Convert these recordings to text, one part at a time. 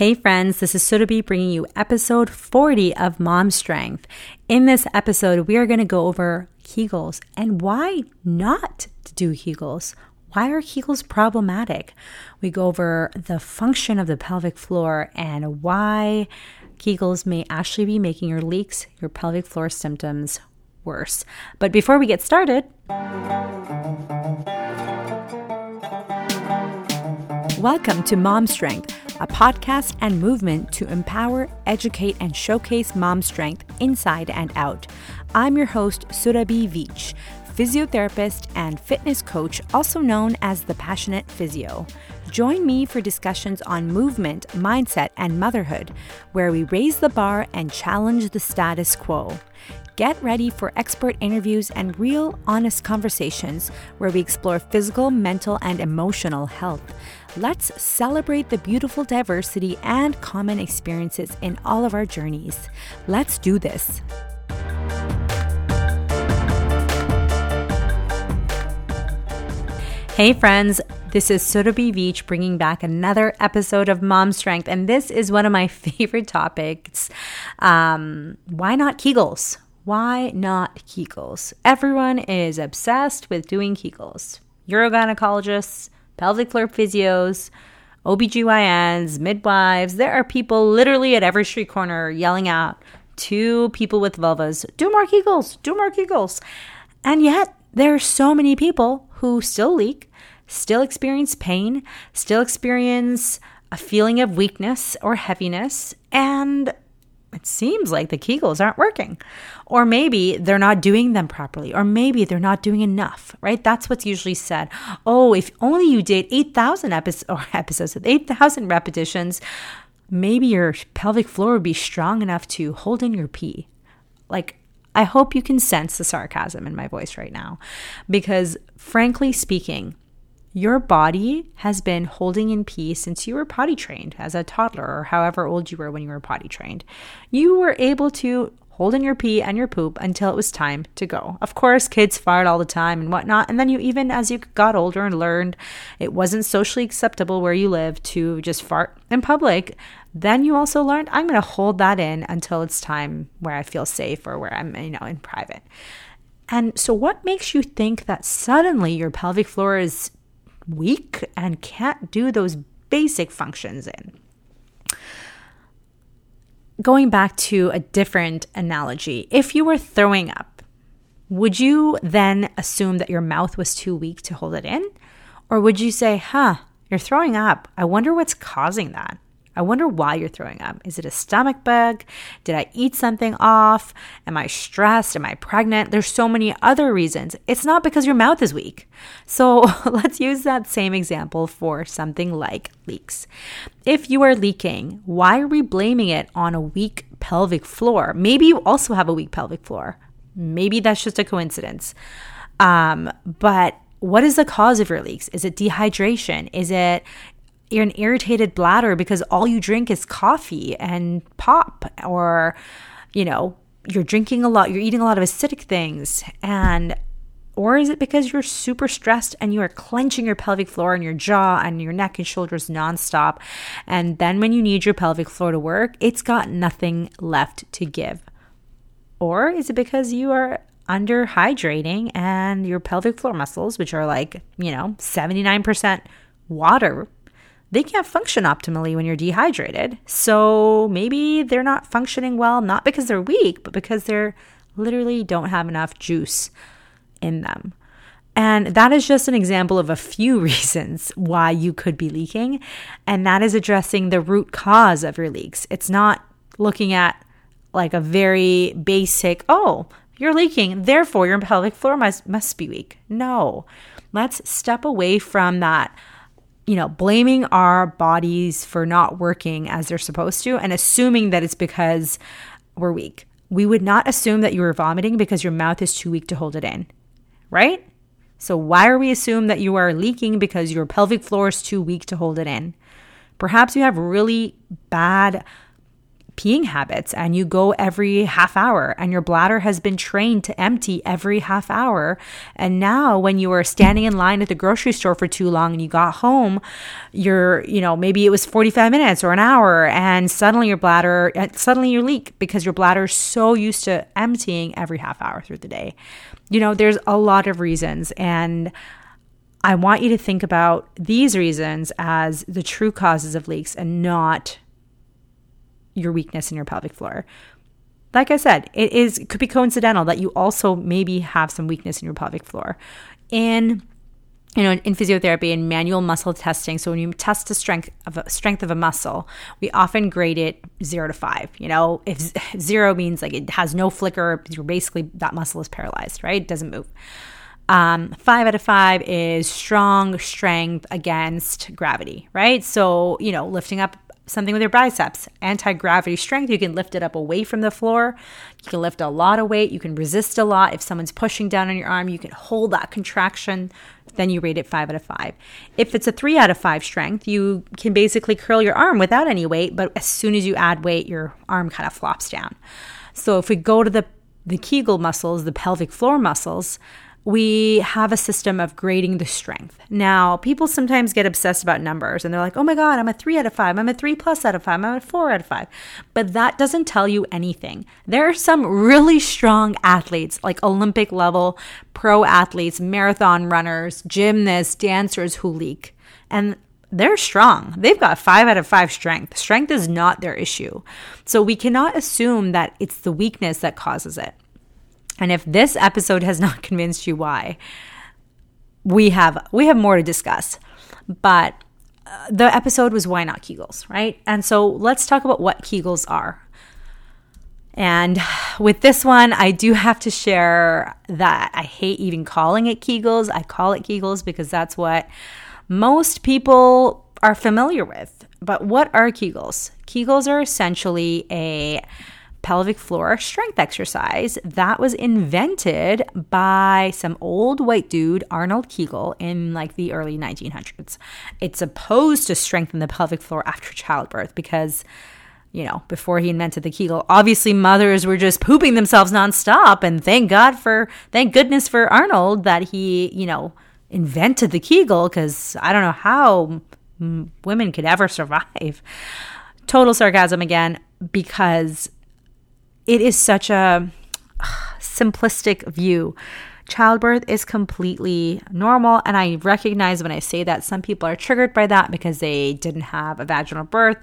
Hey friends, this is Surabhi bringing you episode 40 of Mom Strength. In this episode, we are going to go over Kegels and why not to do Kegels. Why are Kegels problematic? We go over the function of the pelvic floor and why Kegels may actually be making your leaks, your pelvic floor symptoms worse. But before we get started, welcome to Mom Strength a podcast and movement to empower, educate, and showcase mom strength inside and out. I'm your host, Surabhi Veech, physiotherapist and fitness coach, also known as the Passionate Physio. Join me for discussions on movement, mindset, and motherhood, where we raise the bar and challenge the status quo. Get ready for expert interviews and real, honest conversations where we explore physical, mental, and emotional health. Let's celebrate the beautiful diversity and common experiences in all of our journeys. Let's do this. Hey, friends. This is Surabhi Veech bringing back another episode of Mom Strength. And this is one of my favorite topics. Um, why not Kegels? Why not Kegels? Everyone is obsessed with doing Kegels. Urogynecologists, pelvic floor physios, OBGYNs, midwives. There are people literally at every street corner yelling out to people with vulvas, do more Kegels, do more Kegels. And yet, there are so many people who still leak, still experience pain, still experience a feeling of weakness or heaviness, and it seems like the Kegels aren't working. Or maybe they're not doing them properly, or maybe they're not doing enough, right? That's what's usually said. Oh, if only you did 8,000 episodes, episodes with 8,000 repetitions, maybe your pelvic floor would be strong enough to hold in your pee. Like, I hope you can sense the sarcasm in my voice right now. Because, frankly speaking, your body has been holding in pee since you were potty trained as a toddler or however old you were when you were potty trained. You were able to hold in your pee and your poop until it was time to go. Of course, kids fart all the time and whatnot. And then you, even as you got older and learned it wasn't socially acceptable where you live to just fart in public, then you also learned I'm going to hold that in until it's time where I feel safe or where I'm, you know, in private. And so, what makes you think that suddenly your pelvic floor is weak and can't do those basic functions in. Going back to a different analogy, if you were throwing up, would you then assume that your mouth was too weak to hold it in? Or would you say, huh, you're throwing up. I wonder what's causing that? I wonder why you're throwing up. Is it a stomach bug? Did I eat something off? Am I stressed? Am I pregnant? There's so many other reasons. It's not because your mouth is weak. So let's use that same example for something like leaks. If you are leaking, why are we blaming it on a weak pelvic floor? Maybe you also have a weak pelvic floor. Maybe that's just a coincidence. Um, but what is the cause of your leaks? Is it dehydration? Is it an irritated bladder because all you drink is coffee and pop or you know you're drinking a lot you're eating a lot of acidic things. And or is it because you're super stressed and you are clenching your pelvic floor and your jaw and your neck and shoulders nonstop? And then when you need your pelvic floor to work it's got nothing left to give. Or is it because you are under hydrating and your pelvic floor muscles which are like you know 79% water they can't function optimally when you're dehydrated. So maybe they're not functioning well, not because they're weak, but because they're literally don't have enough juice in them. And that is just an example of a few reasons why you could be leaking. And that is addressing the root cause of your leaks. It's not looking at like a very basic, oh, you're leaking, therefore your pelvic floor must, must be weak. No, let's step away from that you know, blaming our bodies for not working as they're supposed to and assuming that it's because we're weak. We would not assume that you were vomiting because your mouth is too weak to hold it in, right? So, why are we assume that you are leaking because your pelvic floor is too weak to hold it in? Perhaps you have really bad peeing habits and you go every half hour and your bladder has been trained to empty every half hour. And now when you were standing in line at the grocery store for too long and you got home, you're, you know, maybe it was 45 minutes or an hour and suddenly your bladder, uh, suddenly you leak because your bladder is so used to emptying every half hour through the day. You know, there's a lot of reasons and I want you to think about these reasons as the true causes of leaks and not your weakness in your pelvic floor. Like I said, it is it could be coincidental that you also maybe have some weakness in your pelvic floor. In you know, in physiotherapy and manual muscle testing, so when you test the strength of a strength of a muscle, we often grade it zero to five. You know, if zero means like it has no flicker, you're basically that muscle is paralyzed, right? It doesn't move. Um, five out of five is strong strength against gravity, right? So, you know, lifting up something with your biceps. Anti gravity strength, you can lift it up away from the floor. You can lift a lot of weight. You can resist a lot. If someone's pushing down on your arm, you can hold that contraction. Then you rate it five out of five. If it's a three out of five strength, you can basically curl your arm without any weight, but as soon as you add weight, your arm kind of flops down. So if we go to the the Kegel muscles, the pelvic floor muscles, we have a system of grading the strength. Now, people sometimes get obsessed about numbers and they're like, oh my God, I'm a three out of five, I'm a three plus out of five, I'm a four out of five. But that doesn't tell you anything. There are some really strong athletes, like Olympic level pro athletes, marathon runners, gymnasts, dancers who leak. And they're strong. They've got five out of five strength. Strength is not their issue. So we cannot assume that it's the weakness that causes it. And if this episode has not convinced you why, we have we have more to discuss. But uh, the episode was why not Kegels, right? And so let's talk about what Kegels are. And with this one, I do have to share that I hate even calling it Kegels. I call it Kegels because that's what most people are familiar with. But what are Kegels? Kegels are essentially a pelvic floor strength exercise that was invented by some old white dude, Arnold Kegel, in like the early 1900s. It's supposed to strengthen the pelvic floor after childbirth because, you know, before he invented the Kegel, obviously mothers were just pooping themselves nonstop. And thank God for, thank goodness for Arnold that he, you know, invented the Kegel because I don't know how women could ever survive. Total sarcasm again, because it is such a simplistic view. Childbirth is completely normal. And I recognize when I say that some people are triggered by that because they didn't have a vaginal birth.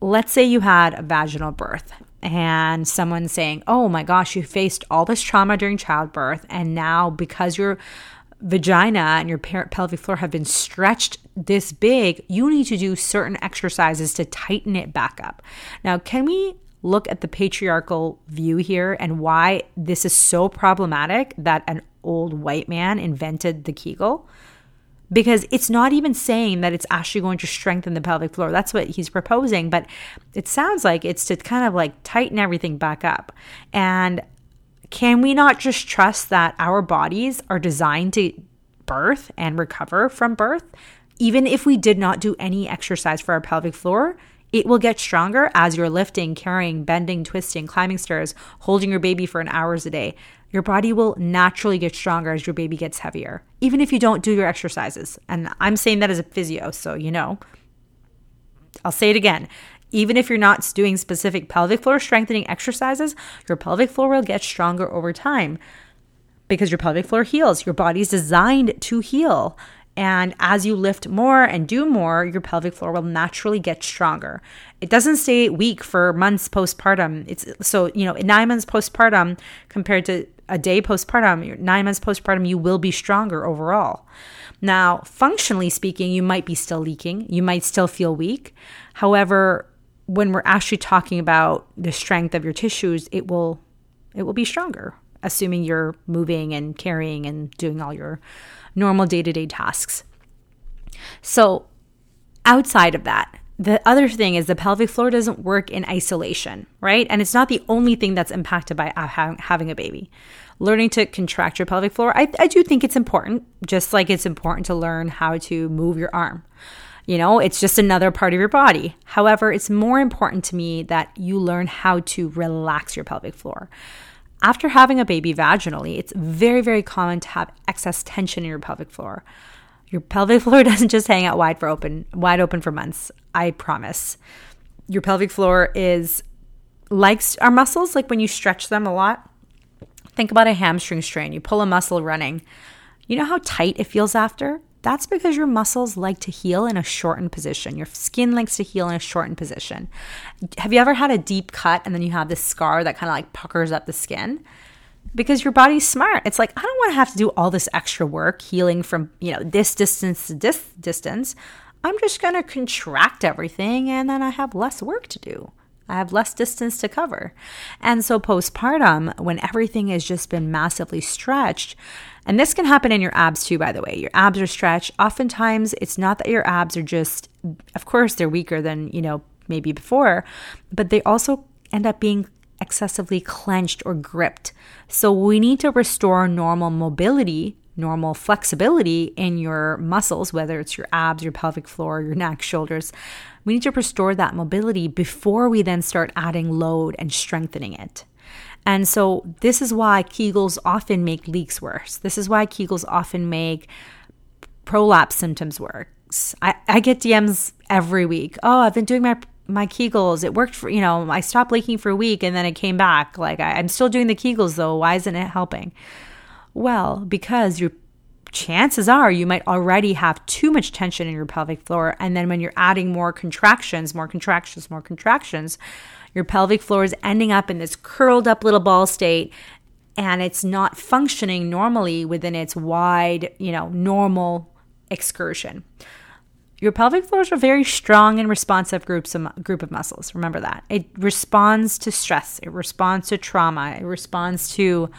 Let's say you had a vaginal birth and someone's saying, Oh my gosh, you faced all this trauma during childbirth. And now because your vagina and your pelvic floor have been stretched this big, you need to do certain exercises to tighten it back up. Now, can we look at the patriarchal view here and why this is so problematic that an old white man invented the Kegel. Because it's not even saying that it's actually going to strengthen the pelvic floor. That's what he's proposing, but it sounds like it's to kind of like tighten everything back up. And can we not just trust that our bodies are designed to birth and recover from birth? Even if we did not do any exercise for our pelvic floor, it will get stronger as you're lifting, carrying, bending, twisting, climbing stairs, holding your baby for an hours a day. Your body will naturally get stronger as your baby gets heavier, even if you don't do your exercises. And I'm saying that as a physio, so you know. I'll say it again. Even if you're not doing specific pelvic floor strengthening exercises, your pelvic floor will get stronger over time because your pelvic floor heals. Your body's designed to heal. And as you lift more and do more, your pelvic floor will naturally get stronger. It doesn't stay weak for months postpartum. It's so, you know, nine months postpartum compared to a day postpartum, nine months postpartum, you will be stronger overall. Now, functionally speaking, you might be still leaking, you might still feel weak. However, when we're actually talking about the strength of your tissues, it will it will be stronger, assuming you're moving and carrying and doing all your normal day to day tasks. So, outside of that, the other thing is the pelvic floor doesn't work in isolation, right? And it's not the only thing that's impacted by uh, having a baby. Learning to contract your pelvic floor, I, I do think it's important, just like it's important to learn how to move your arm. You know, it's just another part of your body. However, it's more important to me that you learn how to relax your pelvic floor. After having a baby vaginally, it's very, very common to have excess tension in your pelvic floor. Your pelvic floor doesn't just hang out wide for open, wide open for months. I promise. Your pelvic floor is like our muscles, like when you stretch them a lot. Think about a hamstring strain. You pull a muscle running. You know how tight it feels after? That's because your muscles like to heal in a shortened position. Your skin likes to heal in a shortened position. Have you ever had a deep cut and then you have this scar that kind of like puckers up the skin? Because your body's smart. It's like, I don't want to have to do all this extra work healing from, you know, this distance to this distance. I'm just going to contract everything and then I have less work to do. I have less distance to cover. And so, postpartum, when everything has just been massively stretched, and this can happen in your abs too, by the way. Your abs are stretched. Oftentimes, it's not that your abs are just, of course, they're weaker than, you know, maybe before, but they also end up being excessively clenched or gripped. So, we need to restore normal mobility normal flexibility in your muscles, whether it's your abs, your pelvic floor, your neck, shoulders. We need to restore that mobility before we then start adding load and strengthening it. And so, this is why Kegels often make leaks worse. This is why Kegels often make prolapse symptoms worse. I, I get DMs every week. Oh, I've been doing my my Kegels. It worked for, you know, I stopped leaking for a week and then it came back. Like, I, I'm still doing the Kegels though. Why isn't it helping? Well, because your chances are you might already have too much tension in your pelvic floor. And then when you're adding more contractions, more contractions, more contractions, your pelvic floor is ending up in this curled up little ball state and it's not functioning normally within its wide, you know, normal excursion. Your pelvic floor is a very strong and responsive groups group of muscles. Remember that. It responds to stress, it responds to trauma, it responds to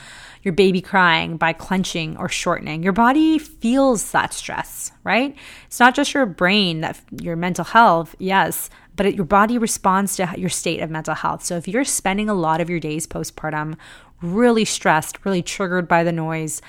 your baby crying by clenching or shortening. Your body feels that stress, right? It's not just your brain that your mental health, yes, but it, your body responds to your state of mental health. So if you're spending a lot of your days postpartum really stressed, really triggered by the noise,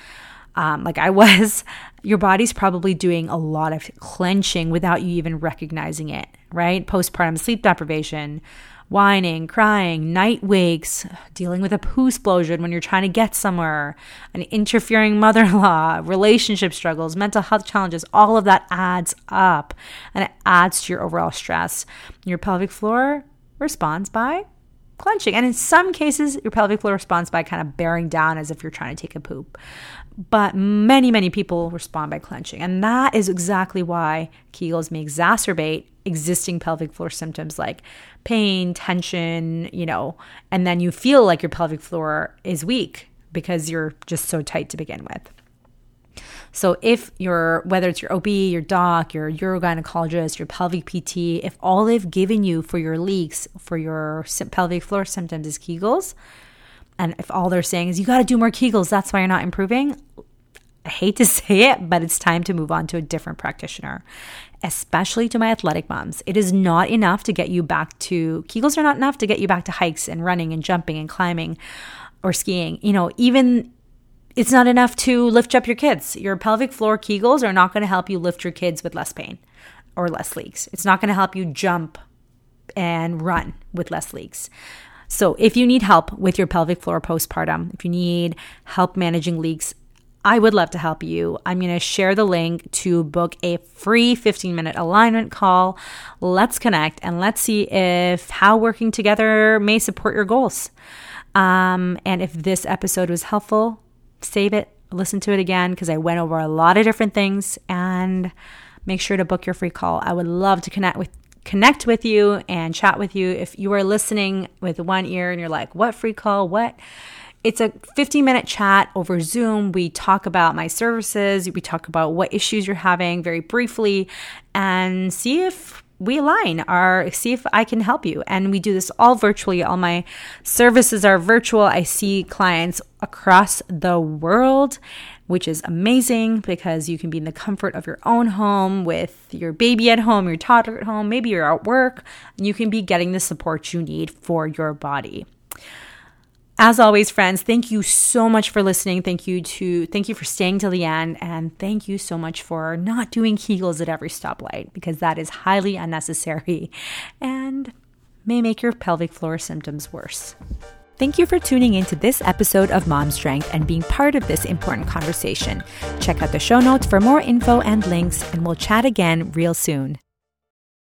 um, like I was, your body's probably doing a lot of clenching without you even recognizing it, right? Postpartum sleep deprivation, whining, crying, night wakes, dealing with a poo explosion when you're trying to get somewhere, an interfering mother in law, relationship struggles, mental health challenges, all of that adds up and it adds to your overall stress. Your pelvic floor responds by clenching. And in some cases, your pelvic floor responds by kind of bearing down as if you're trying to take a poop. But many, many people respond by clenching. And that is exactly why Kegels may exacerbate existing pelvic floor symptoms like pain, tension, you know, and then you feel like your pelvic floor is weak because you're just so tight to begin with. So if you're whether it's your OB, your doc, your urogynecologist, your pelvic PT, if all they've given you for your leaks, for your pelvic floor symptoms is Kegels, and if all they're saying is you got to do more Kegels, that's why you're not improving, I hate to say it, but it's time to move on to a different practitioner, especially to my athletic moms. It is not enough to get you back to Kegels are not enough to get you back to hikes and running and jumping and climbing or skiing. You know, even it's not enough to lift up your kids. Your pelvic floor Kegels are not going to help you lift your kids with less pain or less leaks. It's not going to help you jump and run with less leaks. So, if you need help with your pelvic floor postpartum, if you need help managing leaks, I would love to help you. I'm going to share the link to book a free 15 minute alignment call. Let's connect and let's see if how working together may support your goals. Um, and if this episode was helpful, save it, listen to it again because I went over a lot of different things and make sure to book your free call. I would love to connect with connect with you and chat with you. If you are listening with one ear and you're like, what free call? What? It's a 15 minute chat over Zoom. We talk about my services, we talk about what issues you're having very briefly, and see if we align our see if I can help you. And we do this all virtually. All my services are virtual. I see clients across the world which is amazing because you can be in the comfort of your own home with your baby at home, your toddler at home, maybe you're at work, and you can be getting the support you need for your body. As always, friends, thank you so much for listening. Thank you to thank you for staying till the end and thank you so much for not doing Kegels at every stoplight because that is highly unnecessary and may make your pelvic floor symptoms worse. Thank you for tuning in to this episode of Mom Strength and being part of this important conversation. Check out the show notes for more info and links, and we'll chat again real soon.